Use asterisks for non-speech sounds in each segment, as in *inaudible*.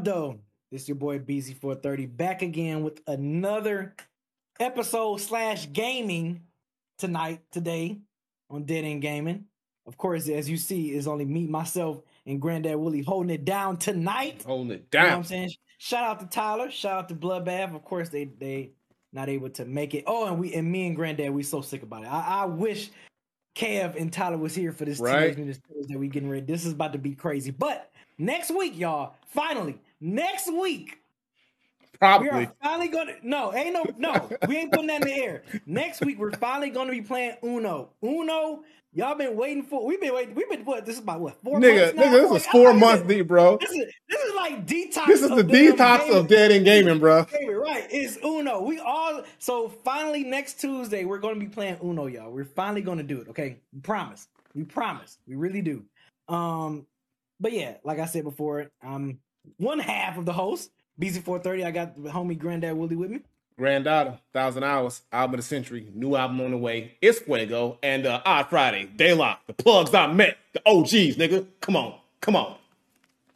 Up, though? This your boy BZ430 back again with another episode slash gaming tonight, today on Dead End Gaming. Of course, as you see, is only me, myself, and Granddad Willie holding it down tonight. Holding it You know what down. I'm saying? Shout out to Tyler. Shout out to Bloodbath. Of course, they they not able to make it. Oh, and we and me and Granddad, we so sick about it. I, I wish Kev and Tyler was here for this Right. Teenage Mutant Ninja that we getting ready. This is about to be crazy. But next week, y'all, finally, next week, we Probably. are finally gonna no, ain't no no, we ain't putting that in the air. Next week we're finally gonna be playing Uno. Uno, y'all been waiting for we've been waiting, we've been what this is about what four Nigga, months now? nigga, this I'm was like, four months deep, bro. This is this is like detox. This is the detox of Dead End Gaming, bro. Right? It's Uno. We all so finally next Tuesday we're gonna be playing Uno, y'all. We're finally gonna do it. Okay, we promise. We promise. We really do. Um, but yeah, like I said before, I'm one half of the host. BZ430. I got the homie Granddad Willie with me. Granddaughter, Thousand Hours, album of the century, new album on the way. It's Fuego and uh, Odd Friday, Daylock, the plugs I met, the OGs, nigga. Come on, come on.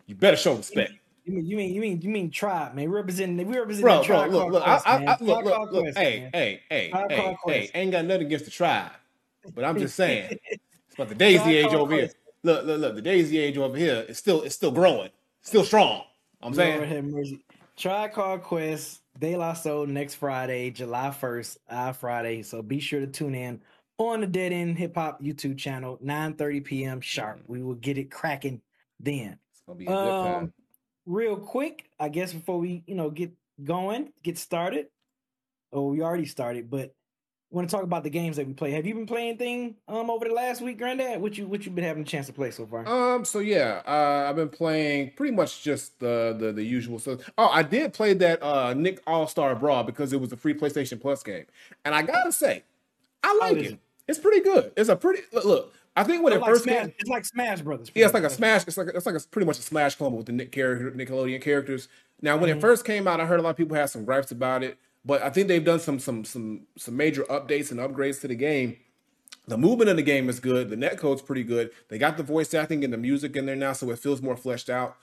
You better show respect. You mean you mean you mean you mean tribe, man? We represent we represent Bro, the bro, tribe look, look, Quest, I, man. I, look, look, look, Quest, hey, man. hey, hey, Tribe hey, hey, Quest. ain't got nothing against the tribe, but I'm just saying, *laughs* it's about the Daisy age over here. Look, look, look, the Daisy age over here is still, it's still growing, still strong. I'm saying, Lord have mercy. Tribe Called Quest De La Soul next Friday, July 1st, uh, Friday. So be sure to tune in on the Dead End Hip Hop YouTube channel, 9 p.m. sharp. We will get it cracking then. it's gonna be a good time. Um, real quick, I guess before we, you know, get going, get started. Oh, we already started, but want to talk about the games that we play. Have you been playing anything um over the last week, Granddad? What you what you been having a chance to play so far? Um. So yeah, uh, I've been playing pretty much just the the, the usual stuff. Oh, I did play that uh, Nick All Star Brawl because it was a free PlayStation Plus game, and I gotta say, I like it. it? It's pretty good. It's a pretty look. look I think when It's it like first Smash, came, it's like Smash Brothers. yeah, it's like a smash. It's like it's like a, pretty much a smash clone with the Nick character, Nickelodeon characters. Now, when it first came out, I heard a lot of people had some gripes about it, but I think they've done some some some some major updates and upgrades to the game. The movement in the game is good. The netcode's pretty good. They got the voice acting and the music in there now, so it feels more fleshed out.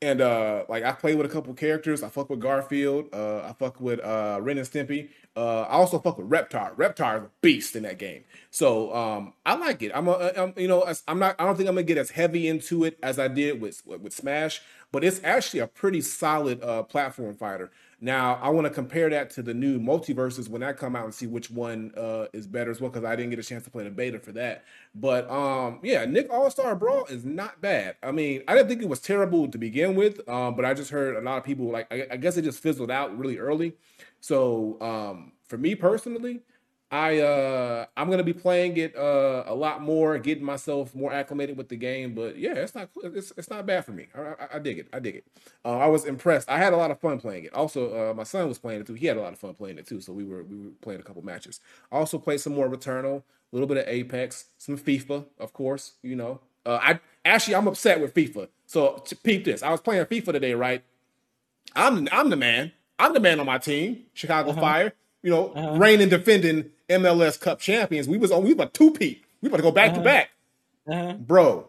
And uh like I play with a couple characters. I fuck with Garfield. Uh I fuck with uh Ren and Stimpy. Uh I also fuck with Reptar. Reptar is a beast in that game. So um I like it. I'm a I'm, you know I'm not I don't think I'm gonna get as heavy into it as I did with with Smash, but it's actually a pretty solid uh platform fighter. Now I want to compare that to the new MultiVersus when that come out and see which one uh is better as well because I didn't get a chance to play the beta for that. But um yeah, Nick All Star Brawl is not bad. I mean I didn't think it was terrible to begin with, um, but I just heard a lot of people like I, I guess it just fizzled out really early. So um for me personally, I uh I'm gonna be playing it uh a lot more, getting myself more acclimated with the game. But yeah, it's not it's, it's not bad for me. I, I, I dig it. I dig it. Uh, I was impressed. I had a lot of fun playing it. Also, uh, my son was playing it too. He had a lot of fun playing it too. So we were we were playing a couple matches. I also played some more Returnal, a little bit of Apex, some FIFA, of course. You know, uh, I actually I'm upset with FIFA. So peep this. I was playing FIFA today, right? I'm I'm the man. I'm the man on my team, Chicago Fire. You know, reigning defending MLS Cup champions. We was on. We about two peat. We about to go back to back, Uh-huh. bro.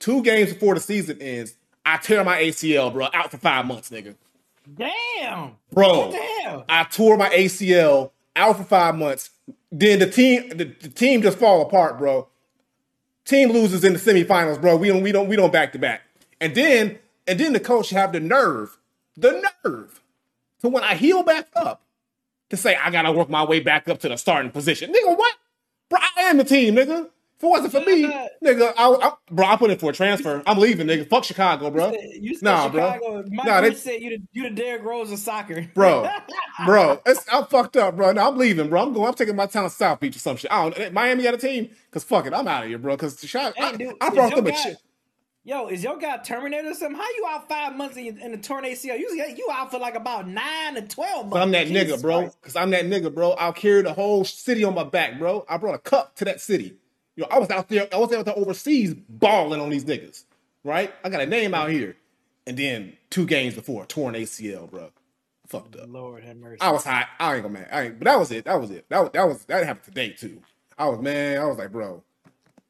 Two games before the season ends, I tear my ACL, bro, out for five months, nigga. Damn, Bro? I tore my ACL out for five months. Then the team, the, the team just fall apart, bro. Team loses in the semifinals, bro. We don't, we don't, we don't back to back. And then, and then the coach have the nerve, the nerve, to when I heal back up, to say I gotta work my way back up to the starting position. Nigga, what? Bro, I am the team, nigga. If it wasn't for me, nigga, I, I, bro, I put in for a transfer. I'm leaving, nigga. Fuck Chicago, bro. You said Nah, bro. Chicago. My Nah, nah, they- said you the you the Derrick Rose of soccer, bro, *laughs* bro. It's, I'm fucked up, bro. No, I'm leaving, bro. I'm going. I'm taking my town to South Beach or some shit. I don't. Miami got a team, cause fuck it, I'm out of here, bro. Cause Chicago, Hey, I, dude, I brought them a shit. Yo, is your guy terminated or something? How you out five months in, in the torn ACL? You you out for like about nine to twelve months. I'm that Jesus nigga, bro. Christ. Cause I'm that nigga, bro. I'll carry the whole city on my back, bro. I brought a cup to that city. You know, I was out there. I was out there overseas balling on these niggas, right? I got a name out here, and then two games before torn ACL, bro. Fucked up. Lord have mercy. I was hot. I ain't gonna man. I ain't, but that was it. That was it. That was that was that happened today too. I was man. I was like, bro,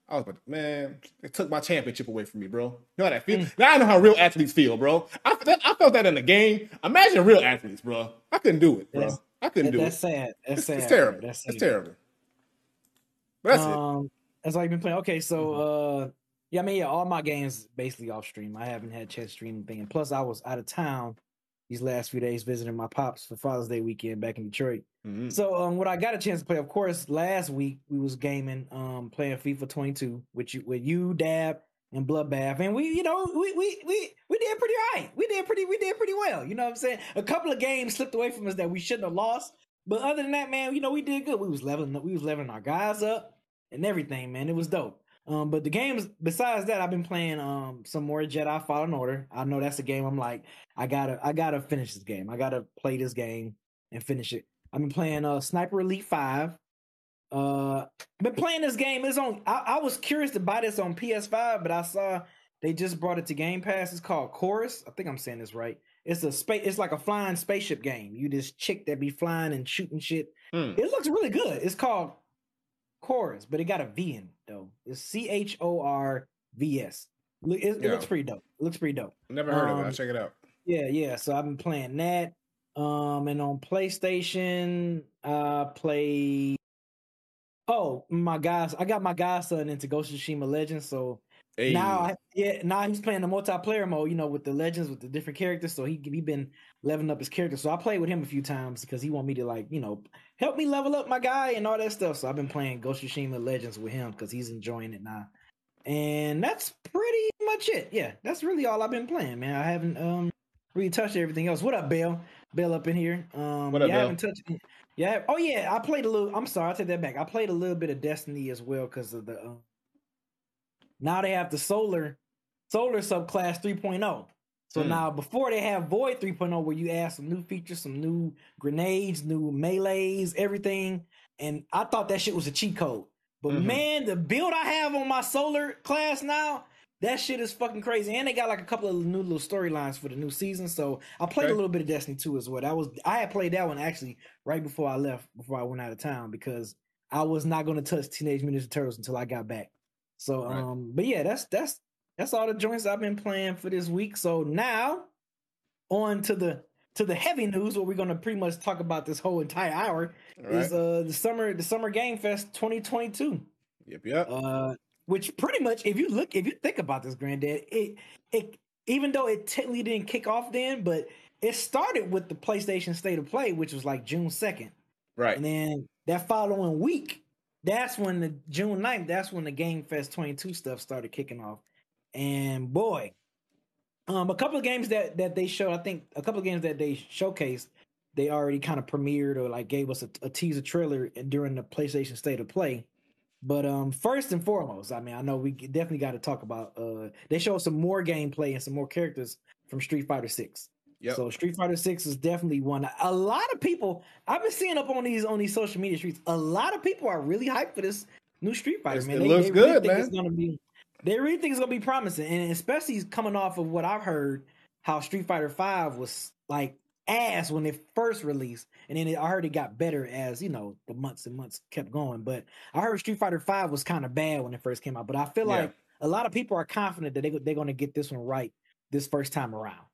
I was like, man, it took my championship away from me, bro. You know how that feel? Mm. Now I know how real athletes feel, bro. I, I felt that in the game. Imagine real athletes, bro. I couldn't do it, bro. That's, I couldn't do it. that's it. Sad. That's it's, sad. It's terrible. That's sad. It's terrible. But that's um, it. That's all you've been playing. Okay, so mm-hmm. uh yeah, I mean, yeah, all my games basically off stream. I haven't had chess stream anything. And plus I was out of town these last few days visiting my pops for Father's Day weekend back in Detroit. Mm-hmm. So um, what I got a chance to play, of course, last week we was gaming, um, playing FIFA 22 with you, with you, Dab, and Bloodbath, and we, you know, we we we we did pretty right. We did pretty we did pretty well. You know what I'm saying? A couple of games slipped away from us that we shouldn't have lost, but other than that, man, you know, we did good. We was leveling we was leveling our guys up and everything, man. It was dope. Um, but the games besides that, I've been playing um some more Jedi Fallen Order. I know that's a game I'm like, I gotta I gotta finish this game. I gotta play this game and finish it. I've been playing uh Sniper Elite 5. Uh been playing this game. It's on I, I was curious to buy this on PS5, but I saw they just brought it to Game Pass. It's called Chorus. I think I'm saying this right. It's a space. It's like a flying spaceship game. You this chick that be flying and shooting shit. Hmm. It looks really good. It's called Chorus, but it got a V in it though. It's C H O R V S. It, it yeah. looks pretty dope. It looks pretty dope. Never heard um, of it. I'll um, check it out. Yeah, yeah. So I've been playing that. Um, and on PlayStation, I play. Oh my gosh, I got my godson into Ghost of Tsushima Legends, so Hey. Now, I, yeah, now he's playing the multiplayer mode, you know, with the legends, with the different characters. So he he been leveling up his character. So I played with him a few times because he want me to like, you know, help me level up my guy and all that stuff. So I've been playing Ghost of Tsushima Legends with him because he's enjoying it now. And that's pretty much it. Yeah, that's really all I've been playing, man. I haven't um really touched everything else. What up, Bill? Bill up in here. Um, what up, yeah, I haven't touched. Yeah. Oh yeah, I played a little. I'm sorry, I take that back. I played a little bit of Destiny as well because of the. Um, now they have the solar solar subclass 3.0. So mm. now before they have Void 3.0 where you add some new features, some new grenades, new melees, everything. And I thought that shit was a cheat code. But mm-hmm. man, the build I have on my solar class now, that shit is fucking crazy. And they got like a couple of new little storylines for the new season. So I played okay. a little bit of Destiny 2 as well. That was I had played that one actually right before I left, before I went out of town, because I was not going to touch Teenage Mutant Ninja Turtles until I got back. So right. um, but yeah, that's that's that's all the joints I've been playing for this week. So now on to the to the heavy news, what we're gonna pretty much talk about this whole entire hour right. is uh the summer the summer game fest 2022. Yep, yep. Uh which pretty much if you look if you think about this, granddad, it it even though it technically didn't kick off then, but it started with the PlayStation State of Play, which was like June 2nd. Right. And then that following week, that's when the June 9th, that's when the Game Fest 22 stuff started kicking off. And boy, um, a couple of games that that they showed, I think a couple of games that they showcased, they already kind of premiered or like gave us a, a teaser trailer during the PlayStation State of Play. But um, first and foremost, I mean, I know we definitely got to talk about. Uh, they showed some more gameplay and some more characters from Street Fighter Six. Yep. So Street Fighter Six is definitely one. A lot of people I've been seeing up on these on these social media streets. A lot of people are really hyped for this new Street Fighter. man, it they, looks they really good, man. It's gonna be. They really think it's gonna be promising, and especially coming off of what I've heard, how Street Fighter Five was like ass when it first released, and then it, I heard it got better as you know the months and months kept going. But I heard Street Fighter Five was kind of bad when it first came out. But I feel yeah. like a lot of people are confident that they they're going to get this one right this first time around.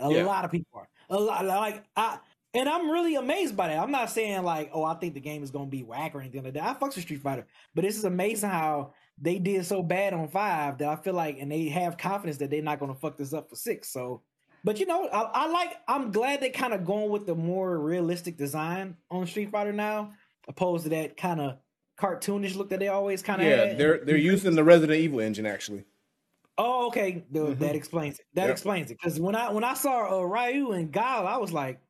A yeah. lot of people are. A lot like I and I'm really amazed by that. I'm not saying like, oh, I think the game is gonna be whack or anything like that. I fucks with Street Fighter, but this is amazing how they did so bad on five that I feel like, and they have confidence that they're not gonna fuck this up for six. So, but you know, I, I like. I'm glad they kind of going with the more realistic design on Street Fighter now, opposed to that kind of cartoonish look that they always kind of yeah. Had. They're they're *laughs* using the Resident Evil engine actually. Oh, okay. The, mm-hmm. That explains it. That yep. explains it. Because when I when I saw uh, Ryu and Guile, I was like,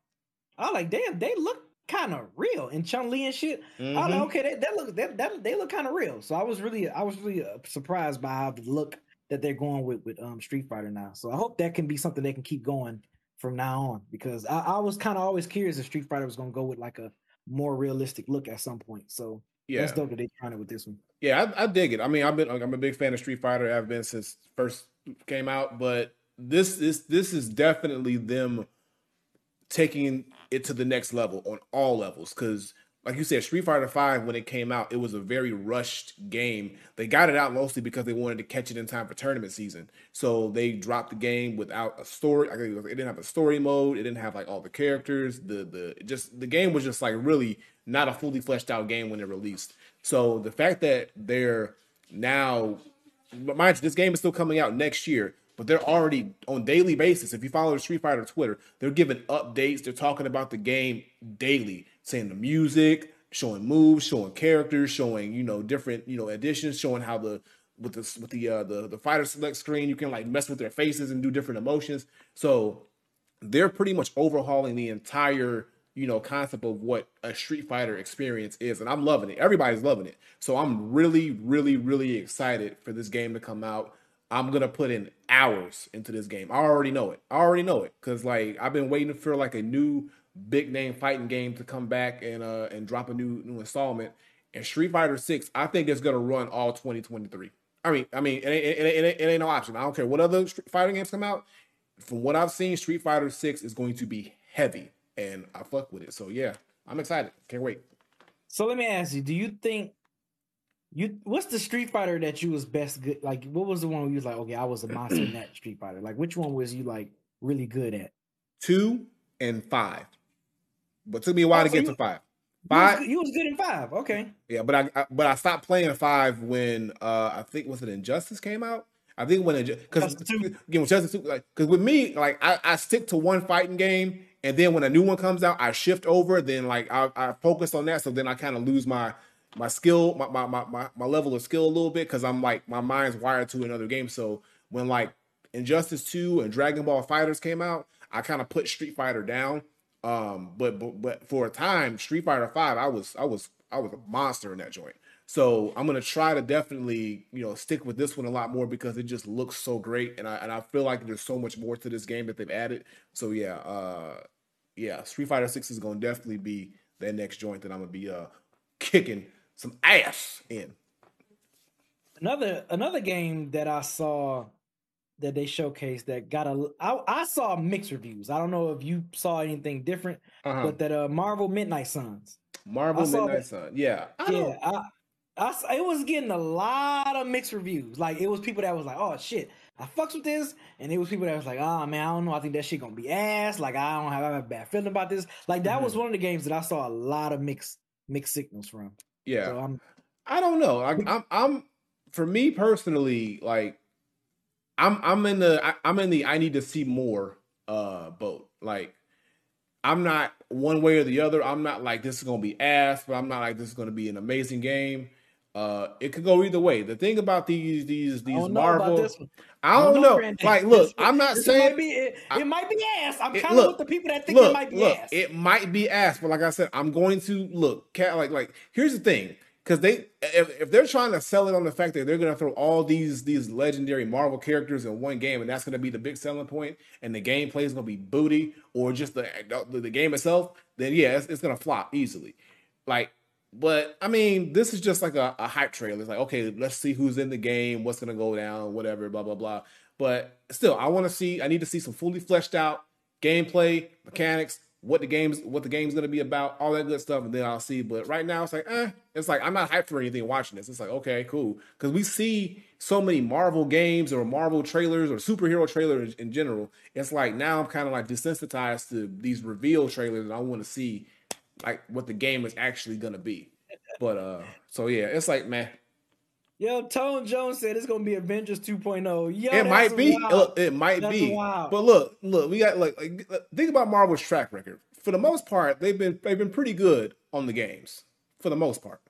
I was like, damn, they look kind of real. And Chun Li and shit. Mm-hmm. I was like, mm-hmm. okay, that, that look that, that they look kind of real. So I was really I was really uh, surprised by how the look that they're going with with um Street Fighter now. So I hope that can be something they can keep going from now on because I, I was kind of always curious if Street Fighter was going to go with like a more realistic look at some point. So yeah, that's dope that they're trying it with this one. Yeah, I, I, dig it. I mean, I've been I'm a big fan of Street Fighter. I've been since first came out, but this is this is definitely them taking it to the next level on all levels. Because like you said, Street Fighter Five when it came out, it was a very rushed game. They got it out mostly because they wanted to catch it in time for tournament season. So they dropped the game without a story. It didn't have a story mode. It didn't have like all the characters. The the just the game was just like really not a fully fleshed out game when it released. So the fact that they're now, mind you, this game is still coming out next year but they're already on daily basis. If you follow the Street Fighter Twitter, they're giving updates. They're talking about the game daily, saying the music, showing moves, showing characters, showing you know different you know additions, showing how the with the with the uh, the the fighter select screen you can like mess with their faces and do different emotions. So they're pretty much overhauling the entire you know concept of what a Street Fighter experience is, and I'm loving it. Everybody's loving it. So I'm really, really, really excited for this game to come out. I'm gonna put in hours into this game. I already know it. I already know it because like I've been waiting for like a new big name fighting game to come back and uh and drop a new new installment. And Street Fighter Six, I think it's gonna run all 2023. I mean, I mean, it ain't, it, ain't, it ain't no option. I don't care what other fighting games come out. From what I've seen, Street Fighter Six is going to be heavy, and I fuck with it. So yeah, I'm excited. Can't wait. So let me ask you: Do you think you what's the Street Fighter that you was best good? Like, what was the one you was like, okay, I was a *clears throat* monster in that Street Fighter? Like, which one was you like really good at? Two and five, but took me a while oh, to so get you, to five. Five. You was, you was, good in five. Okay. Yeah, but I, I, but I stopped playing five when uh I think was it Injustice came out. I think when because again with Justice two, like because with me like I, I stick to one fighting game and then when a new one comes out I shift over then like I, I focus on that so then I kind of lose my my skill, my my my my level of skill a little bit because I'm like my mind's wired to another game. So when like Injustice 2 and Dragon Ball FighterZ came out, I kind of put Street Fighter down. Um, but, but but for a time, Street Fighter 5, I was I was I was a monster in that joint. So I'm gonna try to definitely, you know, stick with this one a lot more because it just looks so great, and I and I feel like there's so much more to this game that they've added. So yeah, uh, yeah, Street Fighter Six is gonna definitely be that next joint that I'm gonna be uh kicking some ass in. Another another game that I saw that they showcased that got a I, I saw mixed reviews. I don't know if you saw anything different, uh-huh. but that uh Marvel Midnight Suns. Marvel Midnight Suns. Yeah. I yeah. I, I, it was getting a lot of mixed reviews. Like it was people that was like, "Oh shit, I fucks with this," and it was people that was like, "Oh man, I don't know. I think that shit gonna be ass. Like I don't have, I have a bad feeling about this." Like that mm-hmm. was one of the games that I saw a lot of mixed mixed signals from. Yeah. So I'm, I don't know. I, I'm, I'm, for me personally, like, I'm, I'm in the, I, I'm in the, I need to see more, uh, boat. Like, I'm not one way or the other. I'm not like this is gonna be ass, but I'm not like this is gonna be an amazing game. Uh, it could go either way. The thing about these these these I Marvel, I don't, know. know. Like, look, I'm not this saying might be, it, I, it, might be ass. I'm kind of with the people that think look, it might be look, ass. It might be ass, but like I said, I'm going to look. Like, like here's the thing, because they if, if they're trying to sell it on the fact that they're going to throw all these these legendary Marvel characters in one game, and that's going to be the big selling point, and the gameplay is going to be booty, or just the the, the game itself, then yeah, it's, it's going to flop easily. Like but I mean, this is just like a, a, hype trailer. It's like, okay, let's see who's in the game, what's gonna go down, whatever, blah blah blah. But still, I want to see. I need to see some fully fleshed out gameplay, mechanics, what the game's what the game's gonna be about, all that good stuff, and then I'll see. But right now, it's like, eh, it's like I'm not hyped for anything watching this. It's like, okay, cool, because we see so many Marvel games or Marvel trailers or superhero trailers in general. It's like now I'm kind of like desensitized to these reveal trailers, and I want to see like what the game is actually gonna be. But uh, so yeah, it's like man. Yo, Tone Jones said it's gonna be Avengers 2.0. Yo, it might be. Look, it might that's be. Wild. But look, look, we got like, like think about Marvel's track record. For the most part, they've been they've been pretty good on the games. For the most part.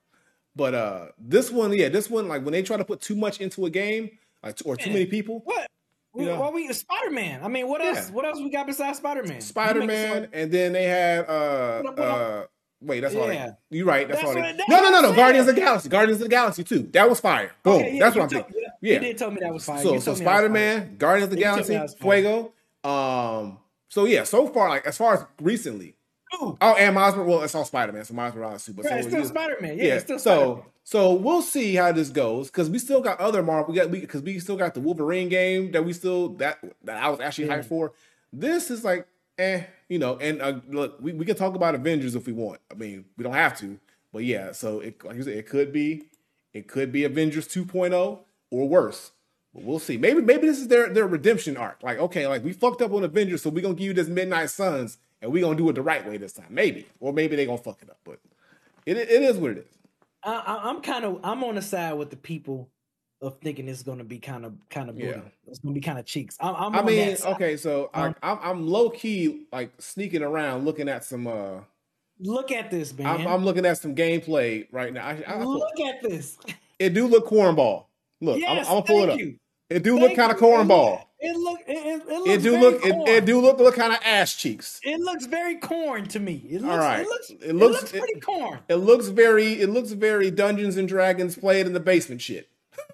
But uh this one, yeah, this one, like when they try to put too much into a game, like or too many people. What? You know? Well, we Spider Man. I mean, what else? Yeah. What else we got besides Spider Man? Spider Man, and then they had uh uh. Wait, that's yeah. all. You're right. That's, that's all. What, that's no, no, no, no. Guardians of the Galaxy. Guardians of the Galaxy too. That was fire. Boom. Okay, yeah, that's what I'm saying. Yeah, you did tell me that was fire. So, so Spider Man, Guardians of the Galaxy, Fuego. Um. So yeah, so far, like as far as recently. Oh, and Miles. Well, it's all Spider Man. So Miles Morales too. But right, so it's still Spider Man. Yeah, yeah. still so so we'll see how this goes because we still got other Marvel. We got because we, we, still got the Wolverine game that we still that that I was actually yeah. hyped for. This is like eh, you know. And uh, look, we, we can talk about Avengers if we want. I mean, we don't have to, But yeah, so it like you said, it could be it could be Avengers 2.0 or worse. But we'll see. Maybe maybe this is their their redemption arc. Like, okay, like we fucked up on Avengers, so we're gonna give you this Midnight Suns and we're gonna do it the right way this time. Maybe. Or maybe they're gonna fuck it up. But it it is what it is. I, I'm kind of I'm on the side with the people of thinking it's going to be kind of kind of booty. Yeah. It's going to be kind of cheeks. I'm, I'm I mean, okay, so Um, I, I'm I'm low key like sneaking around looking at some. uh Look at this, man. I'm, I'm looking at some gameplay right now. I, I, Look at this. it do look cornball. Look, yes, I'm, I'm gonna pull it up. you. It do Thank look kind of. Cornball. It look. It, it, it do look. It, it do look look kind of ass cheeks. It looks very corn to me. It looks. All right. It looks. It looks- looks, pretty corn. It looks very. It looks very Dungeons and Dragons played in the basement shit.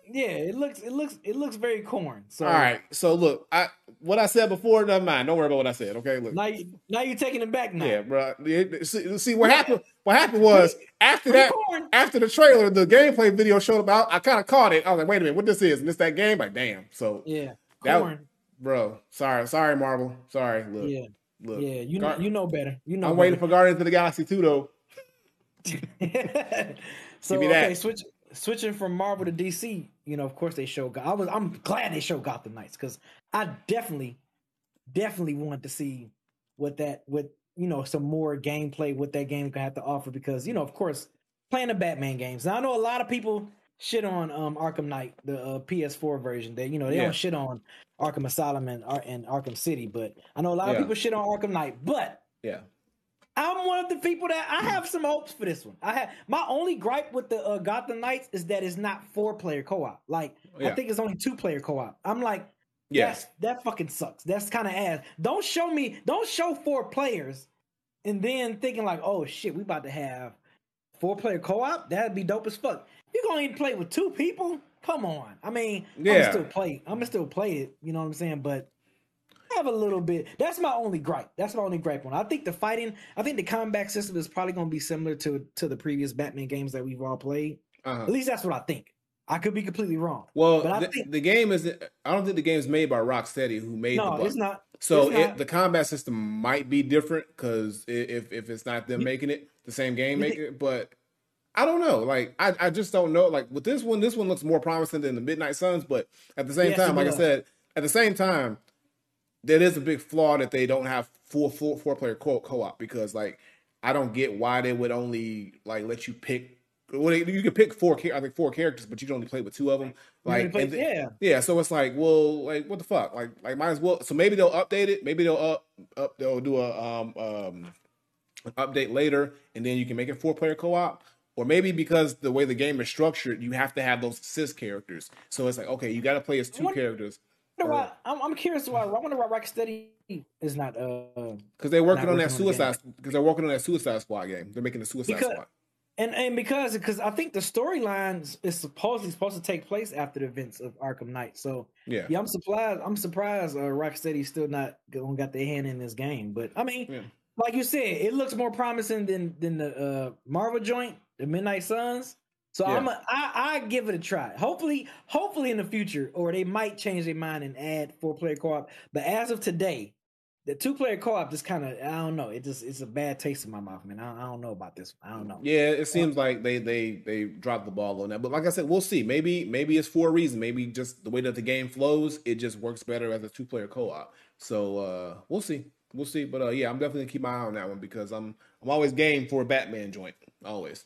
Yeah. It looks. It looks. It looks very corn. So All right. So look, I what I said before doesn't mind. Don't worry about what I said. Okay. Look. Now, you, now you're taking it back now. Yeah, bro. See, see what happened? What happened was after Pretty that, corn. after the trailer, the gameplay video showed about. I kind of caught it. I was like, wait a minute, what this is? And it's that game. Like, damn. So, Yeah. That- Corn. bro, sorry, sorry, Marvel. Sorry. Look, yeah. look. Yeah. You know. Gar- You know better. You know. I'm waiting for Guardians of the Galaxy 2 though. *laughs* so okay, switch switching from Marvel to DC. You know, of course they show. I was. I'm glad they showed Gotham Knights because I definitely, definitely wanted to see what that what you know some more gameplay what that game could have to offer because you know of course playing the Batman games. Now I know a lot of people shit on um Arkham Knight the uh, PS4 version. That you know they Yeah. don't shit on Arkham Asylum and, Ar- and Arkham City, but I know a lot of Yeah. people shit on Arkham Knight, but. Yeah. I'm one of the people that I have some hopes for this one. I have my only gripe with the uh, Gotham Knights is that it's not four player co op. Like Yeah. I think it's only two player co op. I'm like, yes, that fucking sucks. That's kind of ass. Don't show me, don't show four players, and then thinking like, oh shit, we about to have four player co op. That'd be dope as fuck. You gonna even play with two people? Come on. I mean, I'm gonna still play. I'm gonna still play it. You know what I'm saying? But I have a little bit. That's my only gripe. That's my only gripe on. I think the fighting. I think the combat system is probably going to be similar to to the previous Batman games that we've all played. Uh-huh. At least that's what I think. I could be completely wrong. Well, But I the, think- the game is. I don't think the game is made by Rocksteady, who made No, the. it's not. So It's it, not. the combat system might be different because if if it's not them You- making it, the same game making it. But I don't know. Like I, I just don't know. Like with this one, this one looks more promising than the Midnight Suns. But at the same Yes, time, like I said, at the same time, there is a big flaw that they don't have full four four player co op because like I don't get why they would only like let you pick. Well, you can pick four. I think four characters, but you can only play with two of them. Like, play- th- yeah. yeah, so it's like, well, like what the fuck? Like, like might as well. So maybe they'll update it. Maybe they'll up, up they'll do a um um an update later, and then you can make it four player co op. Or maybe because the way the game is structured, you have to have those assist characters. So it's like, okay, you got to play as two What- characters wonder why- I'm, I'm curious why. I wonder why Rocksteady is not. Uh, because they're working on that working Suicide because they're working on that Suicide Squad game. They're making the Suicide Because- Squad. and and because because I think the storyline is supposedly supposed to take place after the events of Arkham Knight. So Yeah, yeah, I'm surprised. I'm surprised uh, Rocksteady's still not gonna got their hand in this game. But I mean, Yeah. like you said, it looks more promising than than the uh, Marvel joint, the Midnight Suns. So Yeah. I'm a, I I give it a try. Hopefully, hopefully in the future, or they might change their mind and add four player co op. But as of today, the two player co op just kind of I don't know. It just it's a bad taste in my mouth, man. I, I don't know about this. I don't know. Yeah, it seems like they they they dropped the ball on that. But like I said, we'll see. Maybe maybe it's for a reason. Maybe just the way that the game flows, it just works better as a two player co op. So uh we'll see. We'll see. But uh yeah, I'm definitely gonna keep my eye on that one because I'm I'm always game for a Batman joint. Always.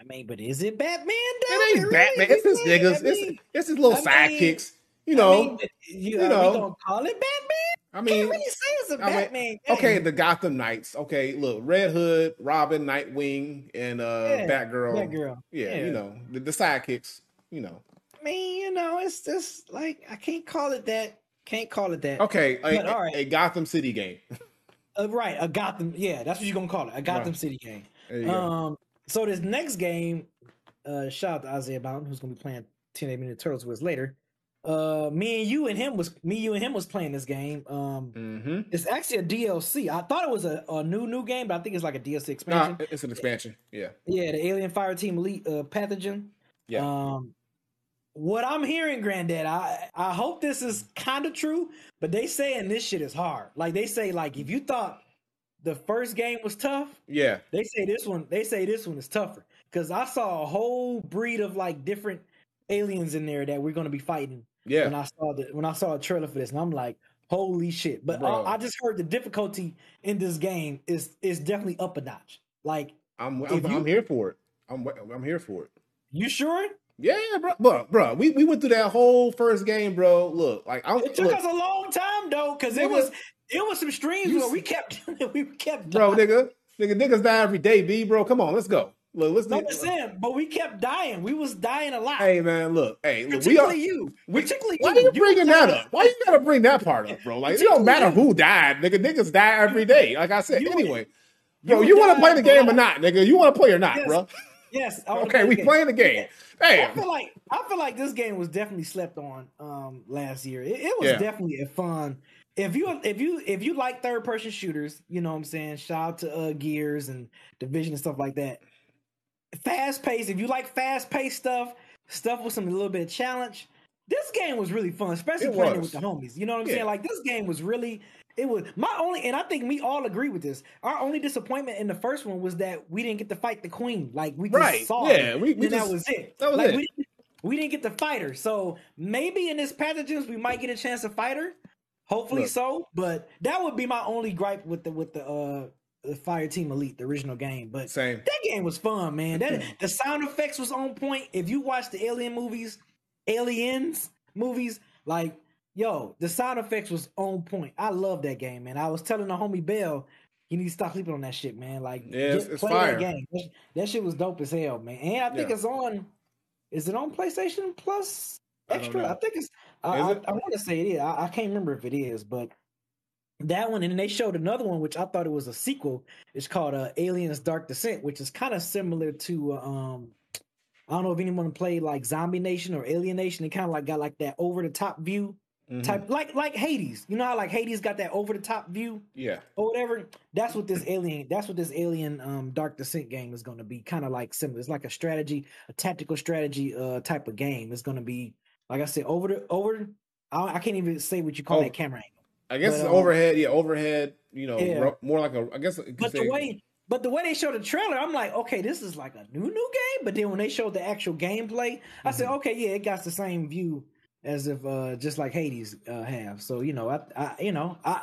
I mean, but is it Batman? Though? It ain't really Batman. It's his is? niggas. I mean, it's it's his little I mean- sidekicks. You I know. mean, you, you know. we gonna call it Batman? I I mean, can't really say it's a I Batman. game. okay, the Gotham Knights. Okay, look, Red Hood, Robin, Nightwing, and uh Yeah, Batgirl. Batgirl. Yeah, Yeah. you know the, the sidekicks. You know. I mean, you know, it's just like I can't call it that. Can't call it that. Okay, a, But, all right. a Gotham City game. Uh, right, a Gotham. Yeah, that's what you're gonna call it, a Gotham Right. City game. You go. So this next game, uh, shout out to Isaiah Bowden, who's gonna be playing Teenage Mutant Turtles with us later. Uh, me and you and him was me, you and him was playing this game. Um, Mm-hmm. it's actually a DLC. I thought it was a, a new new game, but I think it's like a DLC expansion. Nah, it's an expansion. Yeah, Yeah, the Alien Fireteam Elite uh, Pathogen. yeah. Um, what I'm hearing, Granddad, I I hope this is kind of true, but they saying this shit is hard. Like they say, like if you thought the first game was tough. Yeah, they say this one. They say this one is tougher because I saw a whole breed of like different aliens in there that we're gonna be fighting. Yeah. When I saw the when I saw a trailer for this, and I'm like, holy shit! But uh, I just heard the difficulty in this game is is definitely up a notch. Like I'm I'm, you, I'm here for it. I'm I'm here for it. You sure? Yeah, bro, bro, bro. We, we went through that whole first game, bro. Look, like I, it took look, us a long time though, because it was it was some streams where we kept *laughs* we kept bro, nigga, nigga, niggas die every day, b, bro. Come on, let's go. Look, let's no, saying, but we kept dying. We was dying a lot. Hey man, look, hey, look, we are, you, we, particularly why you. are you bringing that up? Why you gotta bring that part up, bro? Like it don't matter who died, nigga. Niggas die every day. Like I said, you, anyway, bro. You, you want to play the game or not, nigga? You want to play or not, yes. bro? Yes. *laughs* Okay, we playing the game. Hey, I feel like I feel like this game was definitely slept on um last year. It, it was yeah. definitely a fun. If you if you if you like third person shooters, you know what I'm saying. Shout out to uh, Gears and Division and stuff like that. Fast paced. If you like fast paced stuff, stuff with some a little bit of challenge. This game was really fun, especially it playing was. it with the homies. You know what I'm yeah. saying? Like this game was really it was my only, and I think we all agree with this. Our only disappointment in the first one was that we didn't get to fight the queen. Like we just right. saw, yeah, we, we just, that was it. That was like, it. We didn't, we didn't get to fight her, so maybe in this pathogens we might get a chance to fight her. Hopefully Look. so, but that would be my only gripe with the with the uh the Fireteam Elite, the original game. But same that game was fun, man. That *laughs* the sound effects was on point. If you watch the Alien movies, Aliens movies, like yo, the sound effects was on point. I love that game, man. I was telling the homie Bell, you need to stop sleeping on that shit, man. Like, yeah, it's, it's play fire. that game. That, that, shit was dope as hell, man. And I think yeah. it's on. Is it on PlayStation Plus Extra? I, I think it's. I, I, I want to say it is. I, I can't remember if it is, but that one, and then they showed another one, which I thought it was a sequel. It's called uh, Aliens: Dark Descent, which is kind of similar to. Um, I don't know if anyone played like Zombie Nation or Alienation. It kind of like got like that over the top view Mm-hmm. type like like Hades. You know how like Hades got that over the top view, yeah, or whatever. That's what this alien. That's what this alien um Dark Descent game is going to be. Kind of like similar. It's like a strategy, a tactical strategy uh type of game. It's going to be like I said over the over. I, I can't even say what you call oh, that camera angle. I guess but, it's um, overhead. Yeah, overhead. You know, yeah. more like a. I guess. But the way. But the way they showed the trailer, I'm like, okay, this is like a new new game. But then when they showed the actual gameplay, mm-hmm. I said, mm-hmm. okay, yeah, it got the same view as if uh just like Hades uh, have. So you know, I, I you know, I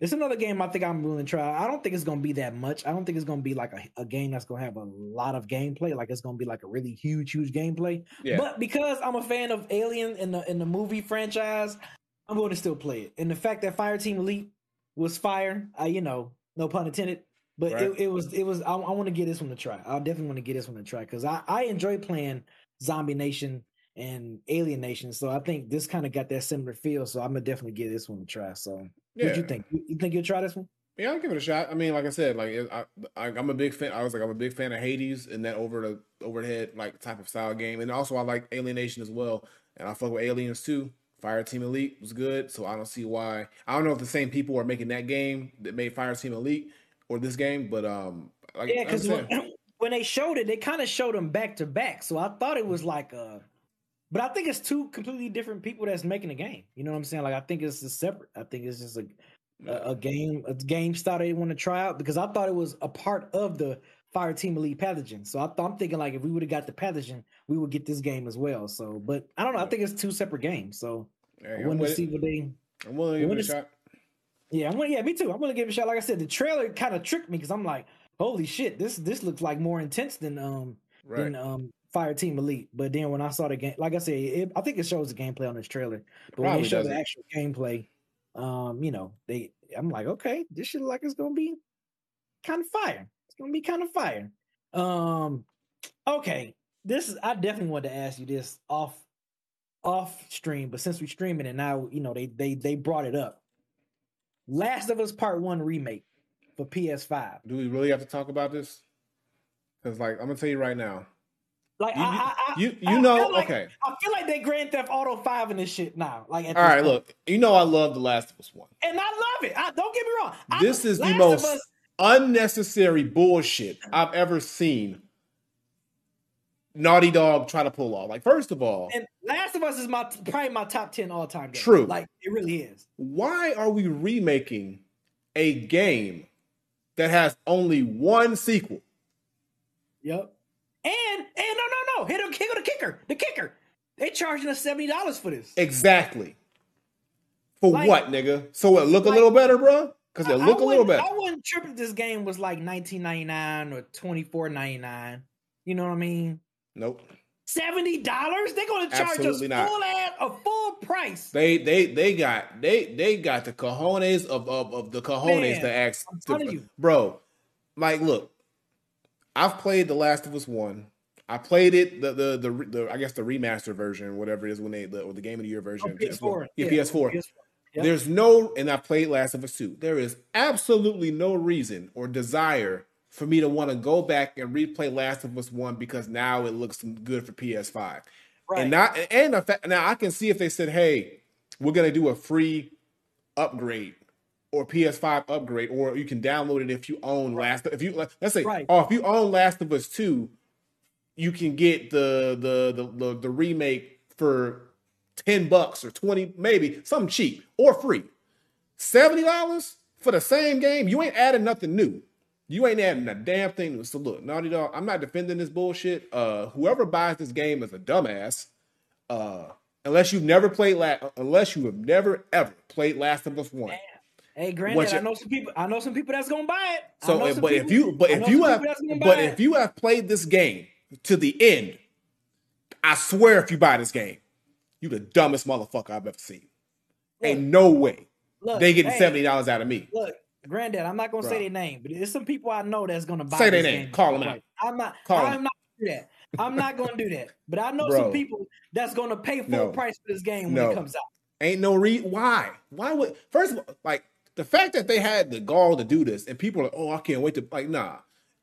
it's another game I think I'm willing to try. I don't think it's gonna be that much. I don't think it's gonna be like a, a game that's gonna have a lot of gameplay. Like it's gonna be like a really huge, huge gameplay. Yeah. But because I'm a fan of Alien in the in the movie franchise, I'm going to still play it. And the fact that Fireteam Elite was fire, I you know, no pun intended. But right. it, it was it was I, I want to get this one to try. I definitely want to get this one to try because I I enjoy playing Zombie Nation and Alienation. So I think this kind of got that similar feel. So I'm gonna definitely give this one a try. So yeah. what you think? You think you'll try this one? Yeah, I'll give it a shot. I mean, like I said, like I, I, am a big fan. I was like, I'm a big fan of Hades and that over the overhead like type of style game, and also I like Alienation as well. And I fuck with Aliens too. Fireteam Elite was good, so I don't see why. I don't know if the same people are making that game that made Fireteam Elite or this game, but um, like, yeah, because when, *clears throat* when they showed it, they kind of showed them back to back. So I thought it was like a but I think it's two completely different people that's making the game. You know what I'm saying? Like I think it's a separate. I think it's just a a, a game a game style they want to try out because I thought it was a part of the Fireteam Elite Pathogen. So I thought I'm thinking like if we would have got the Pathogen, we would get this game as well. So, but I don't know. I think it's two separate games. So hey, I want to see what they. I'm willing to give it a shot. Yeah, I'm. Yeah, me too. I'm gonna give it a shot. Like I said, the trailer kind of tricked me because I'm like, holy shit, this this looks like more intense than um right. than um Fireteam Elite. But then when I saw the game, like I said, it, I think it shows the gameplay on this trailer. But Probably when they show the actual gameplay, um, you know, they, I'm like, okay, this shit like it's gonna be kind of fire. It's gonna be kind of fire. Um, okay, this is. I definitely want to ask you this off off stream, but since we're streaming and now, you know, they they they brought it up. Last of Us Part One remake for PS5. Do we really have to talk about this? Because, like, I'm gonna tell you right now, like you, I, I, you, you know, like, okay. I feel like they Grand Theft Auto Five in this shit now. Like, all right, point. look, you know, I love The Last of Us One, and I love it. I, don't get me wrong. This is the most us, unnecessary bullshit I've ever seen. Naughty Dog try to pull off. Like, first of all, and Last of Us is my probably my top ten all time. True, like it really is. Why are we remaking a game that has only one sequel. Yep. And and no no no, hit him kick on the kicker. The kicker. They charging us seventy dollars for this. Exactly. For Like- what, nigga? So it look a little better, bro? Because it look a little better. I wouldn't trip if this game was like nineteen ninety nine or twenty four ninety nine. You know what I mean? Nope. Seventy dollars? They're gonna charge Absolutely us not. full ad, a full price. They they they got they they got the cojones of of, of the cojones Man, to ask I'm to- you. bro. Like, look, I've played The Last of Us One. I played it the the the, the I guess the remaster version, whatever it is when they the, or the game of the year oh, version. On PS4. Yeah, Yeah, PS4. PS4. Yep. There's no, and I played Last of Us 2. There is absolutely no reason or desire for me to want to go back and replay Last of Us 1 because now it looks good for PS5. Right. And not and fact, now I can see if they said, "Hey, we're gonna do a free upgrade or PS5 upgrade, or you can download it if you own Last. If you let's say, Right. oh, if you own Last of Us 2, you can get the the the the, the remake for 10 bucks or 20 maybe something cheap or free. $70 for the same game? You ain't adding nothing new. You ain't adding a damn thing new. So look naughty dog i'm not defending this bullshit. Uh whoever buys this game is a dumbass. Uh unless you've never played la- unless you have never ever played last of us one Hey, you- I know some people. I know some people that's gonna buy it. So eh, some but if you but if you have people but if you have played this game to the end i swear if you buy this game you the dumbest motherfucker i've ever seen ain't no way look, they getting hey, seventy dollars out of me. Look, granddad, I'm not gonna Bro. say their name, but there's some people I know that's gonna buy. Say their name. game. Call 'em out. I'm not. Call. I'm not gonna do that. I'm not gonna do that. But I know Bro. some people that's gonna pay full No. price for this game when No. it comes out. Ain't no re why? Why would first of all, like the fact that they had the gall to do this and people are like, oh, I can't wait to like nah.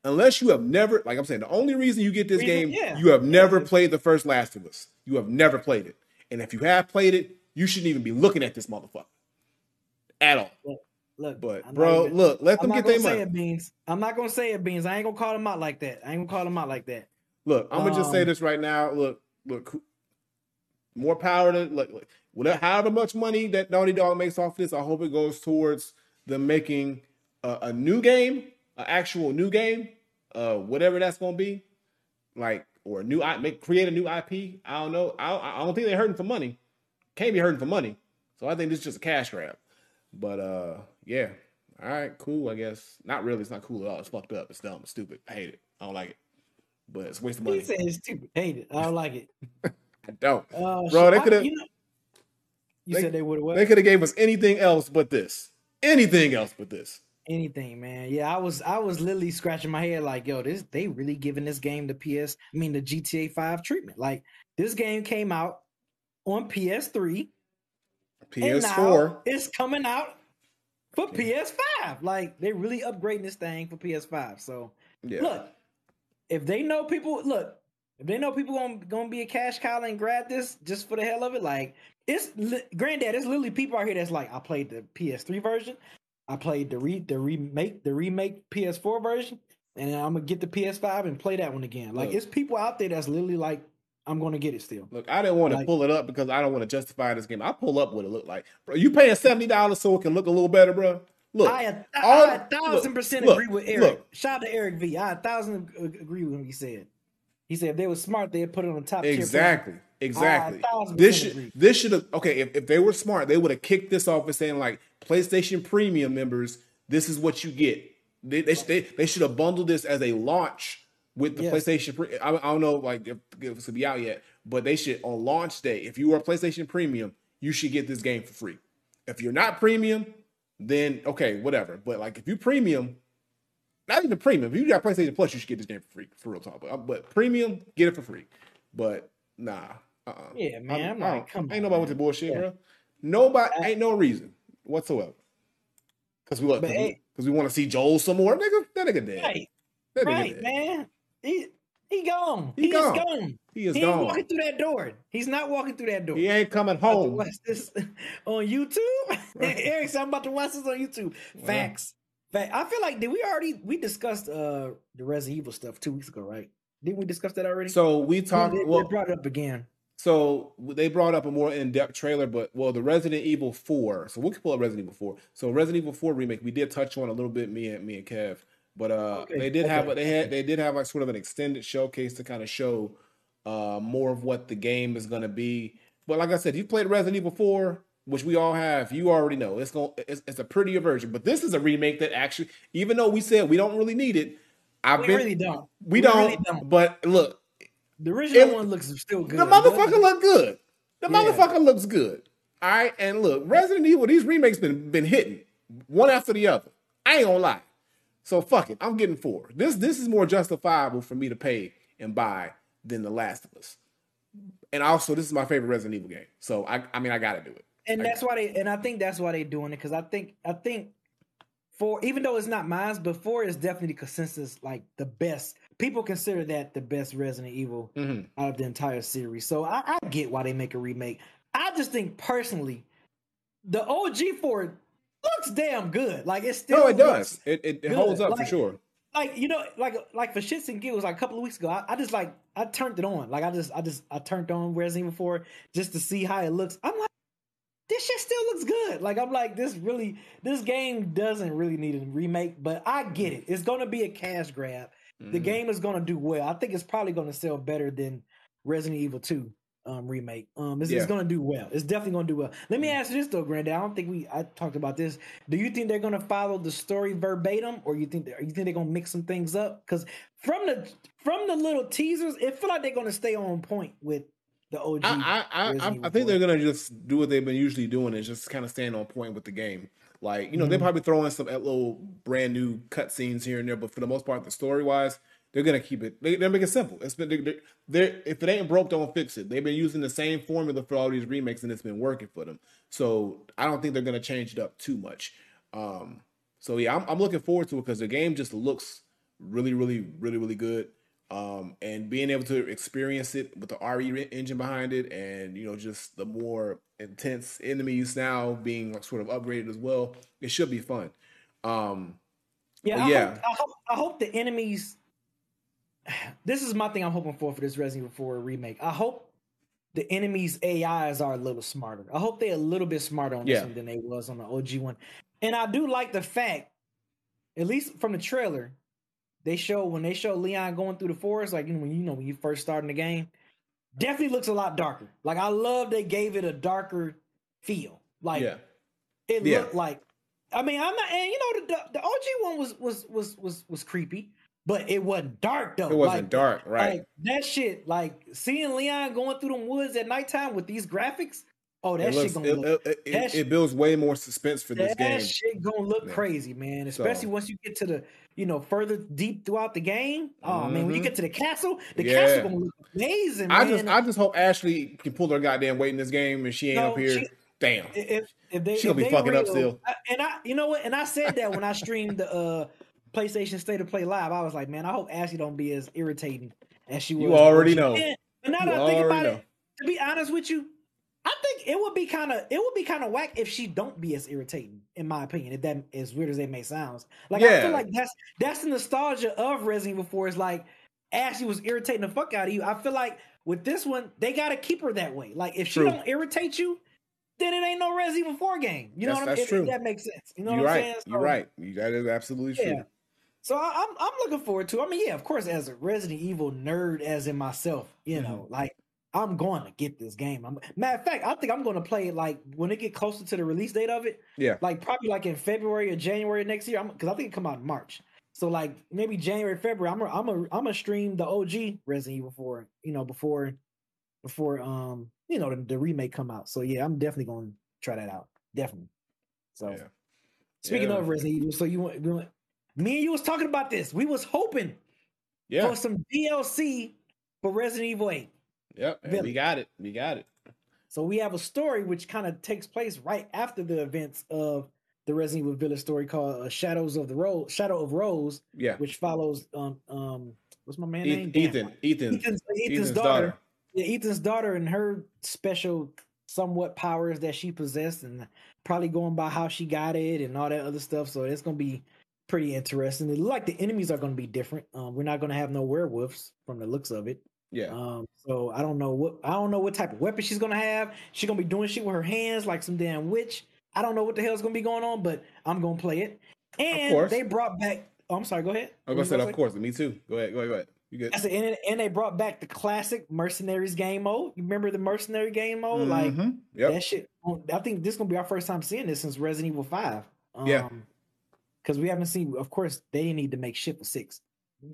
Unless you have never, like I'm saying, the only reason you get this Reason- game, yeah. you have never played the first Last of Us. You have never played it. And if you have played it, you shouldn't even be looking at this motherfucker. At all. Look, But I'm bro, even- look, let them get their money. it, beans. I'm not gonna say it, beans. I ain't gonna call them out like that. I ain't gonna call them out like that. Look, I'm gonna just say Um, this right now. Look, look, more power to like, look whatever, however much money that Naughty Dog makes off this. I hope it goes towards them making a, a new game, an actual new game, uh, whatever that's gonna be, like or a new I make create a new IP. I don't know. I I don't think they're hurting for money. Can't be hurting for money. So I think this is just a cash grab. But uh, yeah. All right, cool. I guess not really. It's not cool at all. It's fucked up. It's dumb. It's stupid. I hate it. I don't like it. But it's a waste of money. He said it's stupid. Hate it. I don't like it. *laughs* I don't. Uh, Bro, they You, know- you they- said they would have? They could have gave us anything else but this. Anything else but this. anything, man. Yeah, I was I was literally scratching my head like, yo, this they really giving this game the PS, I mean the GTA 5 treatment. Like this game came out on PS3 and now PS4. it's coming out for PS5. Like they really upgrading this thing for PS5. So Yeah. look, if they know people look, if they know people gonna gonna be a cash cow and grab this just for the hell of it, like it's li- granddad, it's literally people out here that's like, I played the PS3 version, I played the re the remake the remake PS4 version, and then I'm gonna get the PS5 and play that one again. Like Look. it's people out there that's literally like, I'm gonna get it still. Look, I didn't want to Like- pull it up because I don't want to justify this game. I pull up what it looked like. Bro, you paying seventy dollars so it can look a little better, bro. Look, I, a, I, all- I a thousand look, percent look, agree with Eric. Shout out to Eric V. I a thousand agree with what He said, he said if they were smart, they'd put it on top. exactly, exactly. This should this should have okay. If, if they were smart, they would have kicked this off and saying like PlayStation Premium members, this is what you get. They they, they, they should have bundled this as a launch with the Yes. PlayStation. I, I don't know like if, if it's gonna be out yet, but they should on launch day. If you are PlayStation Premium, you should get this game for free. If you're not premium, then okay, whatever. But like if you premium, not even premium. If you got PlayStation Plus, you should get this game for free, for real talk. But, but premium, get it for free. But nah, uh, uh Yeah, man, I'm like, come ain't on, nobody with the bullshit, Yeah. bro. Nobody, I- ain't no reason whatsoever. Cause we? Cause, we, hey- we want to see Joel some more, nigga. That nigga dead. Right, that nigga right, dead. man. He he gone. He He, gone. is gone. He is gone. he ain't gone. walking through that door. He's not walking through that door. He ain't coming About to home. watch this *laughs* on YouTube. *laughs* Eric said I'm about to watch this on YouTube. Facts. Fact. I feel like did we already we discussed uh the Resident Evil stuff two weeks ago, right? Didn't we discuss that already? So we talked. Well, they brought it up again. So they brought up a more in-depth trailer, but well, the Resident Evil 4. So we can pull up Resident Evil 4. So Resident Evil 4 remake, we did touch on a little bit, me and me and Kev. But uh Okay, they did okay. have they had they did have like sort of an extended showcase to kind of show uh more of what the game is gonna be. But like I said, you played Resident Evil 4, which we all have, you already know it's going it's, it's a prettier version. But this is a remake that actually, even though we said we don't really need it, I've We been really don't. we, don't, really don't. but look, The original It- one looks still good. the motherfucker look good. The Yeah. motherfucker looks good. All right, and look, Resident Evil, these remakes been been hitting one after the other. I ain't gonna lie. So fuck it, I'm getting four. This this is more justifiable for me to pay and buy than The Last of Us. And also, this is my favorite Resident Evil game. So I I mean I gotta do it. And that's why they and I think that's why they're doing it because I think I think for even though it's not mine, but four is definitely the consensus like the best. People consider that the best Resident Evil Mhm. out of the entire series. So I, I get why they make a remake. I just think personally, the OG for it looks damn good. Like it still No, it does. It it, it holds up for sure. like you know, like like for shits and giggles, like a couple of weeks ago, I, I just like I turned it on. Like I just I just I turned on Resident Evil 4 just to see how it looks. I'm like, this shit still looks good. Like I'm like, this really this game doesn't really need a remake, but I get it. It's gonna be a cash grab. The Mhm. game is gonna do well. I think it's probably gonna sell better than Resident Evil 2 um remake. Um it's, it's gonna do well. It's definitely gonna do well. Let me Mhm. ask you this though, Granddad. I don't think we I talked about this. Do you think they're gonna follow the story verbatim, or you think they, you think they're gonna mix some things up? Because from the from the little teasers, it feel like they're gonna stay on point with the OG. I I I, I, Resident I Evil think they're gonna just do what they've been usually doing is just kind of staying on point with the game. Like you know, they Mhm. probably throw in some little brand new cutscenes here and there, but for the most part, the story wise, they're gonna keep it. They, they're making it simple. It's been they're, they're, if it ain't broke, don't fix it. They've been using the same formula for all these remakes, and it's been working for them. So I don't think they're gonna change it up too much. Um, so yeah, I'm, I'm looking forward to it because the game just looks really, really, really, really good. Um, and being able to experience it with the RE engine behind it, and you know, just the more intense enemies now being sort of upgraded as well, it should be fun. Um, Yeah, I, yeah. Hope, I hope I hope the enemies. *sighs* This is my thing. I'm hoping for for this Resident Evil 4 remake. I hope the enemies' AIs are a little smarter. I hope they're a little bit smarter on this Yeah. one than they was on the OG one. And I do like the fact, at least from the trailer, they show when they show Leon going through the forest, like you know when you know when you first start in the game, definitely looks a lot darker. Like I love they gave it a darker feel. Like yeah, it Yeah. looked like. I mean, I'm not, and you know, the, the OG one was was was was was creepy, but it wasn't dark though. it wasn't Like, dark, right? Like that shit, like seeing Leon going through the woods at nighttime with these graphics. Oh, that it, shit looks, gonna it, look. it, it- it builds way more suspense for this That game. That shit gonna look Yeah. crazy, man. Especially So- once you get to the, you know, further deep throughout the game. Oh man, when you Mhm. get to the castle, the Yeah. castle gonna look amazing. I man. just, I just hope Ashley can pull her goddamn weight in this game, and she ain't No, up here. she- Damn. if if they She gonna be fucking up still. I- and I you know what and I said that when I streamed the uh PlayStation State of Play live I was like man I hope Ashley don't be as irritating as she was You already know. And, and now that I think about know. it to be honest with you I think it would be kind of it would be kind of whack if she don't be as irritating in my opinion if that as weird as that may sound like I feel like that's that's the nostalgia of Resident Evil 4 is like Ashley was irritating the fuck out of you I feel like with this one they got to keep her that way like if she True. don't irritate you then it ain't no Resident Evil 4 game. You know That's- what I'm that's if, true. if that makes sense. You know You're what I'm right. saying? You're So, right. That is absolutely true. So I, I'm I'm looking forward to. I mean, yeah, of course, as a Resident Evil nerd, as in myself, you Mm-hmm. know, like I'm going to get this game. I'm, matter of fact, I think I'm going to play it like when it get closer to the release date of it. Yeah. Like probably like in February or January next year. Because I think it come out in March. So like maybe January, February. I'm a, I'm a, I'm gonna stream the OG Resident Evil 4. You know, before before um you know the, the remake come out. So yeah, I'm definitely going to try that out. Definitely. So Yeah. speaking Yeah. of Resident Evil, so you want, we want me and you was talking about this. We was hoping Yeah. for some DLC for Resident Evil 8. Yep. and We got it. We got it. So we have a story which kind of takes place right after the events of the Resident Evil Village story called uh, Shadows of the Rose, Shadow of Rose, Yeah. which follows um um what's my man name? Ethan. Ethan. Ethan's, Ethan's, Ethan's daughter. daughter. Yeah, Ethan's daughter and her special somewhat powers that she possessed and probably going by how she got it and all that other stuff. So it's gonna be pretty interesting. Like the enemies are gonna be different. Um, we're not gonna have no werewolves from the looks of it. Yeah. Um, so I don't know what I don't know what type of weapon she's gonna have. She's gonna be doing shit with her hands like some damn witch. I don't know what the hell's gonna be going on, but I'm gonna play it. And course. they brought back. Oh, I'm sorry. Go ahead. I was gonna say, of course, me too. Go ahead, go ahead, go ahead. You good? I said, and, and they brought back the classic mercenaries game mode. You remember the mercenary game mode? Like Mhm. yep. that shit. I think this is gonna be our first time seeing this since Resident Evil Five. Um, Yeah. Because we haven't seen. Of course, they need to make shit for six.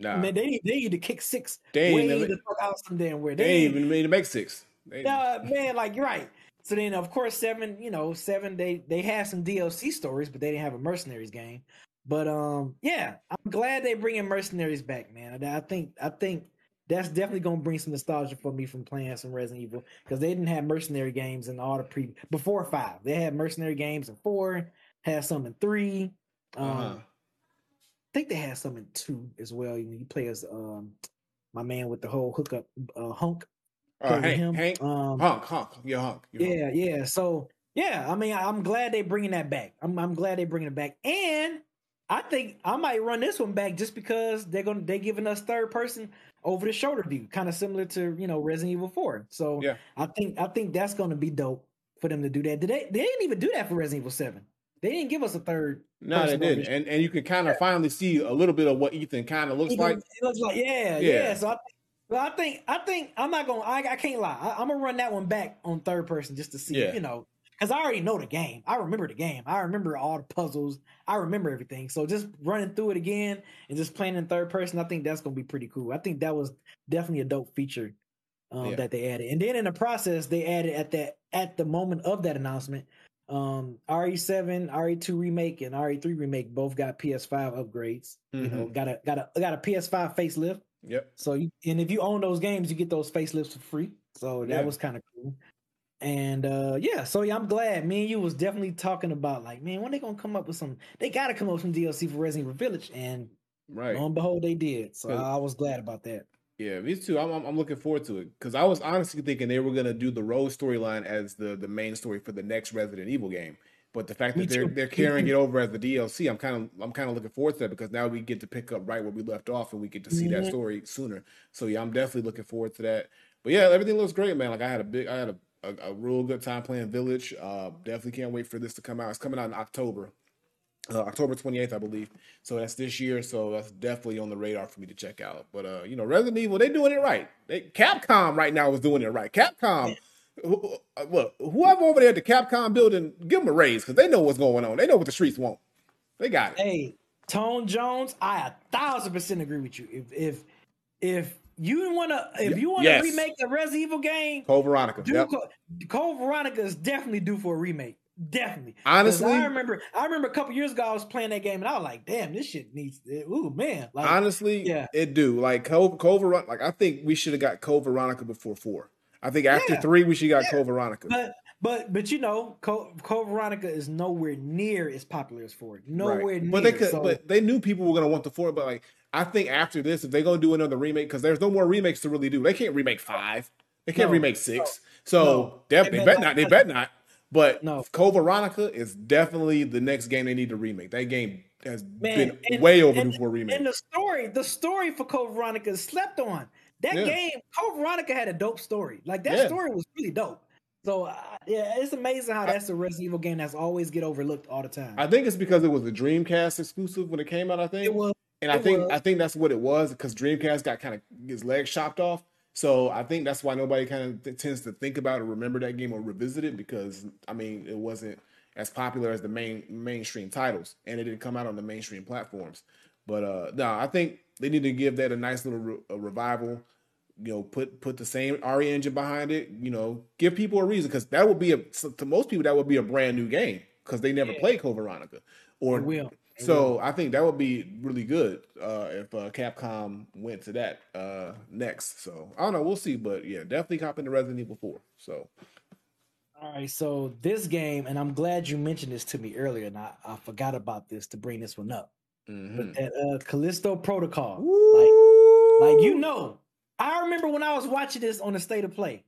Nah. Man, they need they need to kick six They way the fuck out some damn where. They ain't even made to make six. They, uh, man, like you're right. So then, of course, seven. You know, seven. They they had some DLC stories, but they didn't have a mercenaries game. But um, yeah, I'm glad they bringing mercenaries back, man. I think I think that's definitely gonna bring some nostalgia for me from playing some Resident Evil because they didn't have mercenary games in all the pre before five. They had mercenary games in four, had some in three. Um, uh-huh. I think they had some in two as well. You, know, you play as um my man with the whole hookup uh, hunk. Uh, Hank, him. Hank, Um, Hunk, Hunk, yeah, Hunk. yeah, Hunk. yeah, yeah. So yeah, I mean, I'm glad they're bringing that back. I'm I'm glad they're bringing it back, and I think I might run this one back just because they're gonna they're giving us third person over the shoulder view, kind of similar to you know Resident Evil Four. So Yeah. I think I think that's gonna be dope for them to do that. Did they? They didn't even do that for Resident Evil Seven. They didn't give us a third. No, they didn't, and and you can kind of finally see a little bit of what Ethan kind of looks It like. it looks like yeah, Yeah. yeah. So I, well, I think I think I'm not gonna. I, I can't lie. I, I'm gonna run that one back on third person just to see. Yeah. You know, because I already know the game. I remember the game. I remember all the puzzles. I remember everything. So just running through it again and just playing in third person, I think that's gonna be pretty cool. I think that was definitely a dope feature um, Yeah. that they added. And then in the process, they added at that at the moment of that announcement. Um, RE7, RE2 remake, and RE3 remake both got PS5 upgrades. You know, got a got a got a PS5 facelift. Yep. So you and if you own those games, you get those facelifts for free. So that Yeah. was kind of cool. And uh yeah, so yeah, I'm glad. Me and you was definitely talking about like, man, when they gonna come up with some? They gotta come up with some DLC for Resident Evil Village, and Right. lo and behold, they did. So I was glad about that. Yeah, these two, I'm, I'm I'm looking forward to it because I was honestly thinking they were gonna do the Rose storyline as the the main story for the next Resident Evil game. But the fact Me that they're too. they're carrying it over as the DLC, I'm kind of I'm kind of looking forward to that because now we get to pick up right where we left off and we get to see that story sooner. So yeah, I'm definitely looking forward to that. But yeah, everything looks great, man. Like I had a big, I had a a, a real good time playing Village. Uh, definitely can't wait for this to come out. It's coming out in October. Uh, October 28th, I believe. So that's this year. So that's definitely on the radar for me to check out. But uh, you know, Resident Evil, they're doing it right. They, Capcom right now is doing it right. Capcom, who- uh, look, whoever over there at the Capcom building, give them a raise because they know what's going on. They know what the streets want. They got it. Hey, Tone Jones, I a thousand percent agree with you. If if if you wanna if you wanna yes. remake the Resident Evil game, Code Veronica. do Yep. Co- Code Veronica is definitely due for a remake. Definitely. Honestly, I remember I remember a couple years ago I was playing that game and I was like, damn, this shit needs ooh man. Like honestly, yeah. it do. Like Code, Code Veronica, like I think we should have got Code Veronica before four. I think after Yeah. three, we should got Code Veronica. but but but you know, Code, Code Veronica is nowhere near as popular as four. Nowhere Right. near. But they could, so- but they knew people were gonna want the four. But like, I think after this, if they're gonna do another remake, because there's no more remakes to really do. They can't remake five. They can't No. remake six. So No. definitely, They they bet not. They *laughs* bet not. But No. Code Veronica is definitely the next game they need to remake. That game has Man, been and- way overdue and- for a remake. And the story, the story for Code Veronica is slept on. That Yeah. game, Code Veronica had a dope story. Like that Yeah. story was really dope. So uh, yeah, it's amazing how that's a Resident Evil game that's always get overlooked all the time. I think it's because it was a Dreamcast exclusive when it came out. I think it was And I think was. I think that's what it was because Dreamcast got kind of his legs chopped off. So I think that's why nobody kind of th- tends to think about or remember that game or revisit it because I mean it wasn't as popular as the main mainstream titles and it didn't come out on the mainstream platforms. But uh no, I think they need to give that a nice little re- a revival. You know, put put the same RE engine behind it. You know, give people a reason because that would be a to most people that would be a brand new game because they never Yeah. played Code Veronica or will. So I think that would be really good uh, if uh, Capcom went to that uh, next. So I don't know, we'll see, but yeah, definitely cop into Resident Evil Four. So All right, so this game, and I'm glad you mentioned this to me earlier, and I, I forgot about this to bring this one up. mhm. But that uh, Callisto Protocol, like, Woo! like you know, I remember when I was watching this on the State of Play,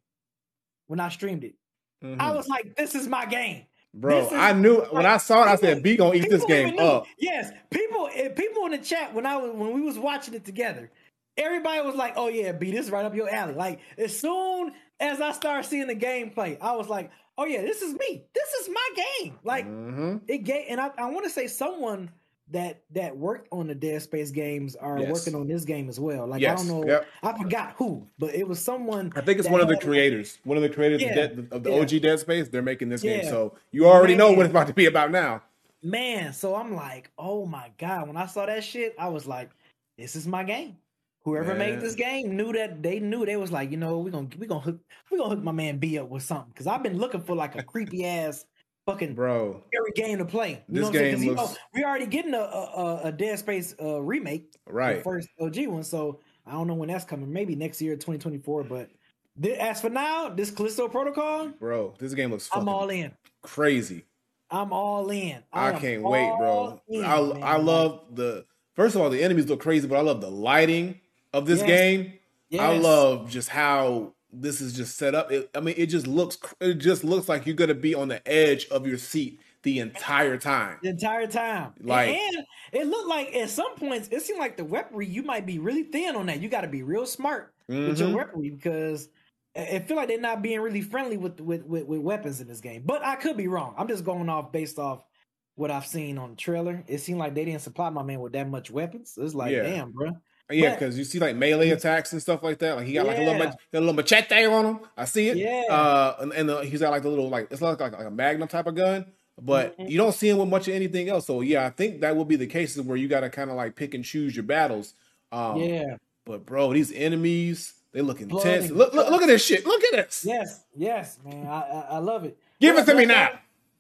when I streamed it, I Mhm. was like, "This is my game." Bro, is- I knew when I saw it, I said, "B gonna eat this game up." Yes, people, eh, people in the chat when I was when we was watching it together, everybody was like, "Oh yeah, B, this is right up your alley." Like as soon as I started seeing the gameplay, I was like, "Oh yeah, this is me. This is my game." Like Mhm. it gave, and I, I want to say someone that that worked on the Dead Space games are Yes. working on this game as well. Like Yes. I don't know, Yep. I forgot who, but it was someone. I think it's one of the creators. One of the creators Yeah, of, Dead, of the yeah. OG Dead Space. They're making this game, so you already know what it's about to be about now. Man, so I'm like, oh my god! When I saw that shit, I was like, this is my game. Whoever Man. made this game knew that they knew they was like, you know, we're gonna we gonna hook we gonna hook my man B up with something because I've been looking for like a creepy ass fucking Bro, scary game to play. You This know what I'm saying? 'Cause, game you know, looks- we already getting a a, a- Dead Space uh, remake, the right. first OG one. So I don't know when that's coming. Maybe next year, 2024. But thi- as for now, this Callisto Protocol, Bro, this game looks I'm all in. crazy. I'm all in. I am can't wait, bro. in, I man. I love the first of all the enemies look crazy, but I love the lighting of this Yes. game. I love just how this is just set up. It, I mean, it just looks it just looks like you're gonna be on the edge of your seat the entire time. the entire time. Like- and it looked like at some points it seemed like the weaponry you might be really thin on that. You got to be real smart with your Mhm. weaponry because it feel like they're not being really friendly with, with with with weapons in this game. But I could be wrong. I'm just going off based off what I've seen on the trailer. It seemed like they didn't supply my man with that much weapons. It's like, Yeah. damn, bro. Yeah, because you see like melee attacks and stuff like that. Like he got like a little, mach- a little machete on him. I see it. Yeah. Uh, and, and uh, he's got like the little like it's like like, like a magnum type of gun, but Mhm. you don't see him with much of anything else. So yeah, I think that will be the cases where you got to kind of like pick and choose your battles. Um, yeah. But bro, these enemies they look intense. Look, look, look at this shit. Look at this. Yes. Yes, man. I I, I love it. Give What it to me now.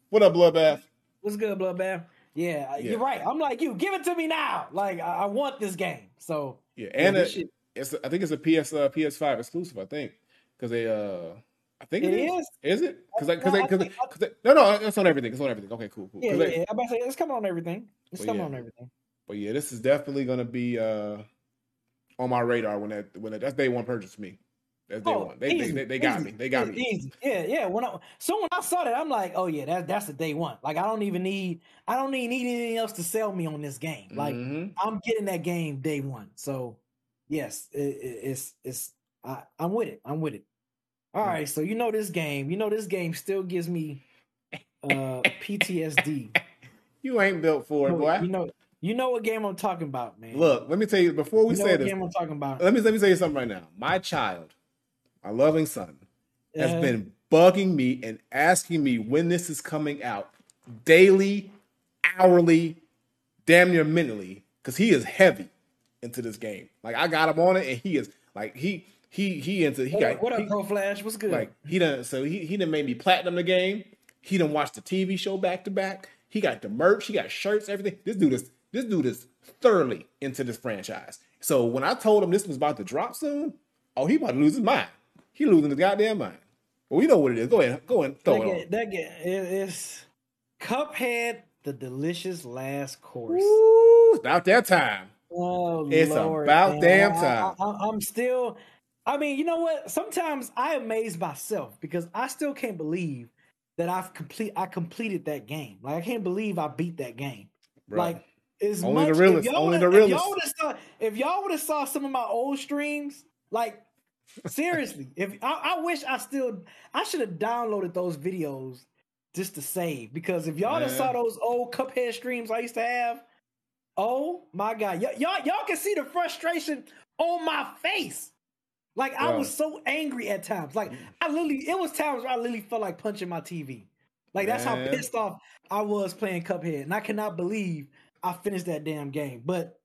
What up, bloodbath? What's good, Bloodbath? Yeah, Yeah. you're right. I'm like you. Give it to me now. Like I, I want this game. So Yeah, yeah, and it, shit- it's I think it's a PS uh, PS5 exclusive. I think because they uh. I think It it is. is? Is it? Because I- because they, because no, no, it's on everything. It's on everything. Okay, cool, cool. Yeah, yeah, they- yeah. I'm about to say it's coming on everything. It's coming yeah. on everything. But yeah, this is definitely gonna be uh on my radar when that when that, that's day one purchase me. That's day Oh, one. They, easy, they, they got easy, me. They got easy, me. Easy. Yeah, yeah. When I so when I saw that, I'm like, oh yeah, that's that's the day one. Like I don't even need I don't need anything else to sell me on this game. Like Mhm. I'm getting that game day one. So yes, it, it, it's it's I, I'm with it. I'm with it. All right, so you know this game. You know this game still gives me uh PTSD. *laughs* you ain't built for it, boy. You know, you know what game I'm talking about, man. Look, let me tell you before we you know say what this. game I'm talking about. Let me let me tell you something right now. My child, my loving son, has Uh, been bugging me and asking me when this is coming out daily, hourly, damn near minutely, because he is heavy into this game. Like I got him on it, and he is like he he he into he what, got up, what up, he- Pro Flash? What's good? like he done so he he done made me platinum the game. He done watched the TV show back to back. He got the merch, he got shirts, everything. This dude is this dude is thoroughly into this franchise. So when I told him this was about to drop soon, oh he about to lose his mind. He losing his goddamn mind. Well, we know what it is. Go ahead, go ahead, throw that it on. get, that get, it, it's Cuphead, the delicious last course. Ooh, it's about that time. Oh, It's Lord, about man. damn time. I, I, I'm still. I mean, you know what? Sometimes I amaze myself because I still can't believe that I've complete. I completed that game. Like I can't believe I beat that game. Bro. Like as Only the much, If y'all only the If y'all would have saw, if y'all would have saw some of my old streams, like seriously, if I, I wish I still, I should have downloaded those videos just to save because if y'all have saw those old Cuphead streams I used to have, oh my god, y- y'all y'all can see the frustration on my face. Like I was so angry at times. Like mm. I literally, it was times where I literally felt like punching my TV. Like that's how pissed off I was playing Cuphead, and I cannot believe I finished that damn game. But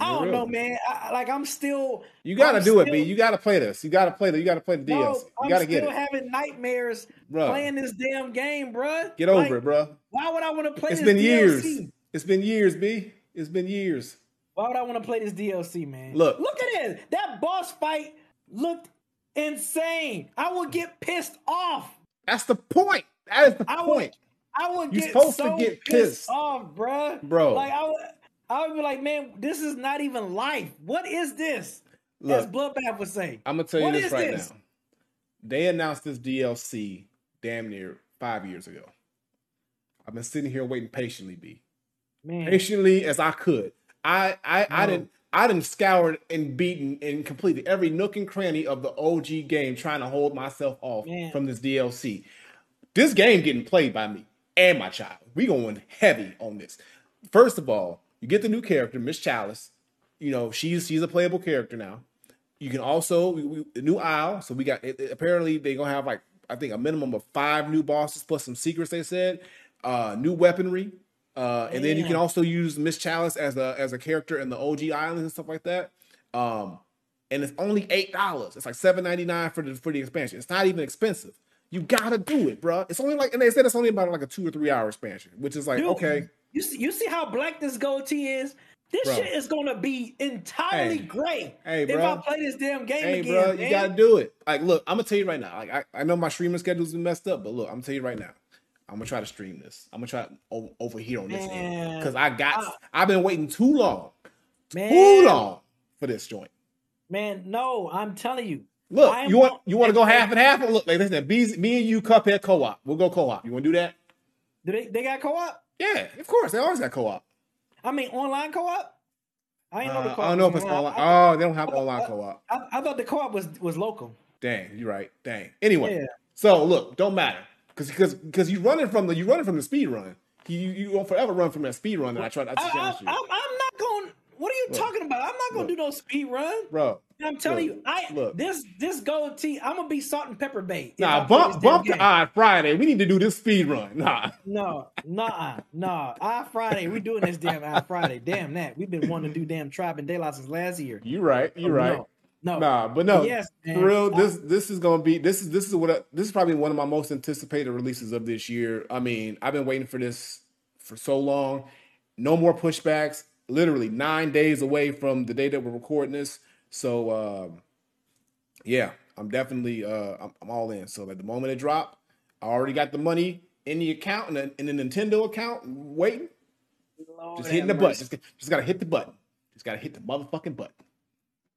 I You're don't know, man. I, like I'm still, You gotta I'm do it, B. You gotta play this. You gotta play the. You gotta play the DLC. you gotta get it, having nightmares bro. playing this damn game, bro. Get over Like, it, bro. Why would I want to play It's this been DLC? years. It's been years, B. It's been years. Why would I want to play this DLC, man? Look. look at this. That boss fight looked insane. I would get pissed off. That's the point. That is the I would- point. I would You get supposed to get pissed, pissed. off, bro. Bro. Like I would, I would be like, man, this is not even life. What is this? As Look, Bloodbath would say. I'm gonna tell you what this right this? now. They announced this DLC damn near five years ago. I've been sitting here waiting patiently, B. Man, Patiently as I could. I I, I didn't I didn't scoured and beaten and completed every nook and cranny of the OG game trying to hold myself off Man. from this DLC. This game getting played by me and my child. We going heavy on this. First of all, you get the new character, Miss Chalice. You know, she's she's a playable character now. You can also we, we, the new Isle. So we got it, it- apparently they're gonna have like I think a minimum of five new bosses plus some secrets. They said uh, new weaponry, uh, and then you can also use Miss Chalice as a as a character in the OG islands and stuff like that. Um, and it's only eight dollars. It's like seven ninety nine for the for the expansion. It's not even expensive. You gotta do it, bro. It's only like, and they said it's only about like a two or three hour expansion, which is like Dude, okay. You see, you see how black this goatee is? This Bro. shit is gonna be entirely Hey. gray Hey, if bro. I play this damn game Hey, again. bro, you man. gotta do it. Like, look, I'm gonna tell you right now. Like, I, I know my streaming schedule's been messed up, but look, I'm gonna tell you right now. I'm gonna try to stream this. I'm gonna try o- over here on this end because I got. I- I've been waiting too long, man, too long for this joint. Man, no, I'm telling you. Look, you want you want to go half and half? Look, like listen, me, me and you, Cuphead co-op. We'll go co-op. You want to do that? Do they they got co-op? Yeah, of course. They always got co-op. I mean online co-op? I ain't know the Uh, co-op. I don't know if it's online. online. Oh, they don't have I- online co-op. I, I thought the co-op was was local. Dang, you're right. Dang. Anyway, Yeah. so look, don't matter because because because you running from the you running from the speed run. You you won't forever run from that speed run that I tried. I I, challenged I, you, I'm, I'm not going. What are you Look. talking about? I'm not going to Look. do no speed run. bro. I'm telling Look. you, I Look. this this gold tee. I'm gonna be salt and pepper bait. Nah, bump bump odd Friday. We need to do this speed run. *laughs* Nah, No, nah, nah. Our Friday, we doing this damn Our Friday. Damn that. We've been wanting to do damn Tribe and Daylight since last year. you right. You right. No, no. Nah, but no, Yes, man. for real. This this is gonna be this is this is what I, this is probably one of my most anticipated releases of this year. I mean, I've been waiting for this for so long. No more pushbacks. Literally nine days away from the day that we're recording this. So um, yeah, I'm definitely uh, I'm, I'm all in. So at the moment it dropped, I already got the money in the account in the, in the Nintendo account waiting. Lord Just hitting the button. Just, just gotta hit the button. Just gotta hit the motherfucking button.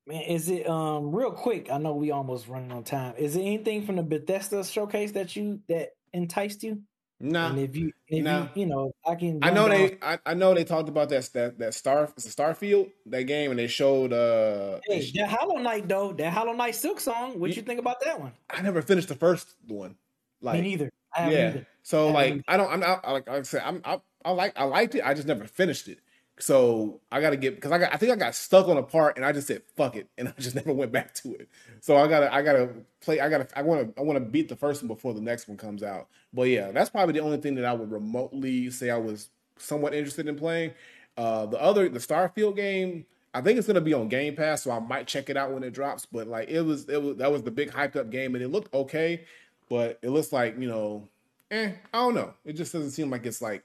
Man, is it um real quick? I know we almost running on time. Is it anything from the Bethesda showcase that you that enticed you? Nah, and if you, if nah. you, you know, I can. I know they. I, I know they talked about that that that star. It's a Starfield that game, and they showed. uh Hey, that Hollow Knight though, that Hollow Knight Silksong. What Ye- you think about that one? I never finished the first one. Like, Me neither. I yeah. either. So haven't like, either. I don't. I'm not. Like I said, I'm. I, I like. I liked it. I just never finished it. So I got to get because I got. I think I got stuck on a part, and I just said fuck it, and *laughs* I just never went back to it. So I gotta. I gotta play. I gotta. I want to. I want to beat the first one before the next one comes out. But yeah, that's probably the only thing that I would remotely say I was somewhat interested in playing. Uh, the other, the Starfield game, I think it's gonna be on Game Pass, so I might check it out when it drops. But like, it was, it was that was the big hyped up game, and it looked okay, but it looks like you know, eh, I don't know. It just doesn't seem like it's like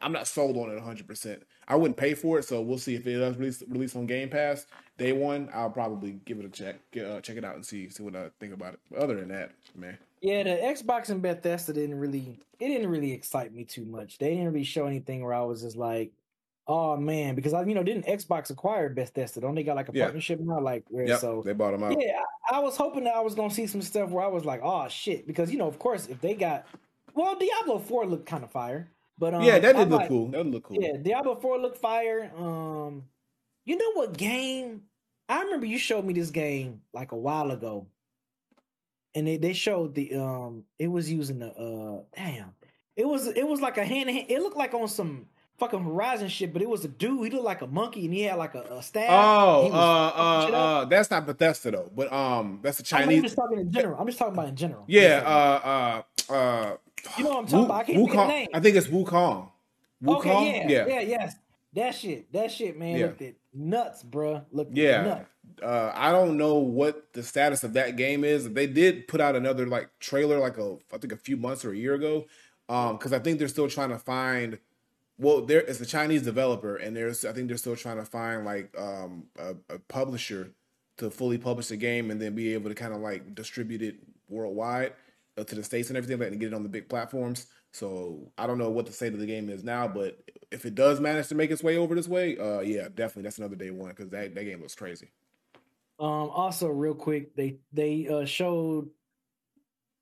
I'm not sold on it 100. percent I wouldn't pay for it, so we'll see if it does release release on Game Pass day one. I'll probably give it a check, uh, check it out, and see see what I think about it. But other than that, man, Yeah, the Xbox and Bethesda didn't really it didn't really excite me too much. They didn't really show anything where I was just like, oh man, because I you know didn't Xbox acquire Bethesda? Don't they got like a Yeah. partnership now? Like where yep, so they bought them out. yeah, I, I was hoping that I was gonna see some stuff where I was like, oh shit, because you know of course if they got well Diablo Four looked kind of fire, but um, yeah, that I'm did look like, cool. That look cool. Yeah, Diablo 4 looked fire. Um, you know what game? I remember you showed me this game like a while ago. And they, they showed the um it was using the uh damn. It was it was like a hand in hand. It looked like on some fucking Horizon shit, but it was a dude. He looked like a monkey and he had like a, a staff. Oh, uh, uh, uh, that's not Bethesda though, but um, that's a I'm not Chinese. just talking in general. I'm just talking about in general. Yeah, uh, uh, uh, You know what I'm talking about. I can't think of the name. I think it's Wukong. Wukong. Okay, yeah, yeah, yeah, yes. That shit, that shit, man, Yeah. looked it nuts, bruh. Looked Yeah. nuts. Uh, I don't know what the status of that game is. They did put out another like trailer, like a I think a few months or a year ago, um, because I think they're still trying to find. Well, there is a Chinese developer, and there's I think they're still trying to find like um, a, a publisher to fully publish the game and then be able to kind of like distribute it worldwide to the states and everything, like, and get it on the big platforms. So I don't know what the state of the game is now, but if it does manage to make its way over this way, uh, yeah, definitely that's another day one because that, that game looks crazy. Um, also, real quick, they they uh, showed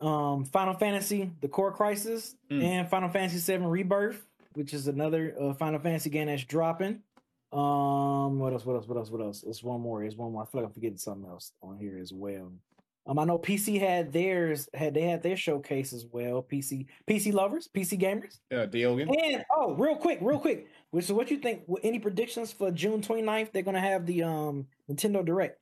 um Final Fantasy: The Core Crisis Mm. and Final Fantasy VII Rebirth, which is another uh, Final Fantasy game that's dropping. Um, what else? What else? What else? What else? There's one more. There's one more. I feel like I'm forgetting something else on here as well. Um, I know PC had theirs. Had they had their showcase as well? PC PC lovers, PC gamers. Yeah, Diogen. And oh, real quick, real quick. So, what you think? Any predictions for June 29th? They're gonna have the um Nintendo Direct.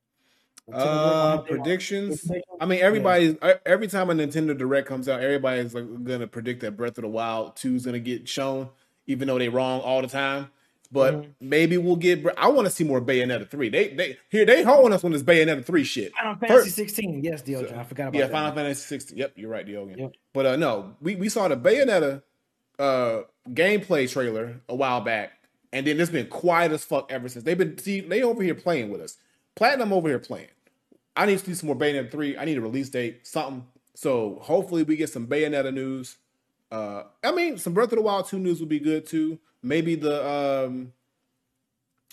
Nintendo Uh, their- predictions. I mean, everybody. Every time a Nintendo Direct comes out, everybody's like gonna predict that Breath of the Wild Two is gonna get shown, even though they're wrong all the time. But Mhm. maybe we'll get. I want to see more Bayonetta three. They they here they holding us on this Bayonetta three shit. Final Fantasy First- 16. Yes, Diogen. I forgot about Yeah, that. Final Fantasy 16. Yep, you're right, Diogen. Yep. But uh no, we, we saw the Bayonetta uh gameplay trailer a while back, and then it's been quiet as fuck ever since. They've been see they over here playing with us. Platinum over here playing. I need to see some more Bayonetta 3. I need a release date, something. So hopefully we get some Bayonetta news. Uh I mean some Breath of the Wild 2 news would be good too. Maybe the um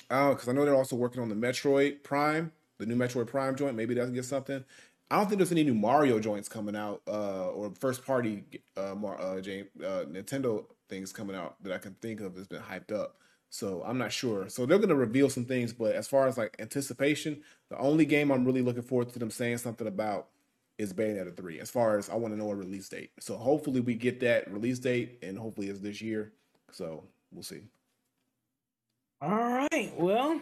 I don't because I know they're also working on the Metroid Prime, the new Metroid Prime joint. Maybe that'll get something. I don't think there's any new Mario joints coming out, uh, or first party uh, uh, James, uh, Nintendo things coming out that I can think of that's been hyped up. So I'm not sure. So they're gonna reveal some things, but as far as like anticipation, the only game I'm really looking forward to them saying something about is Bayonetta 3. As far as I want to know a release date. So hopefully we get that release date, and hopefully it's this year. So we'll see. All right. Well,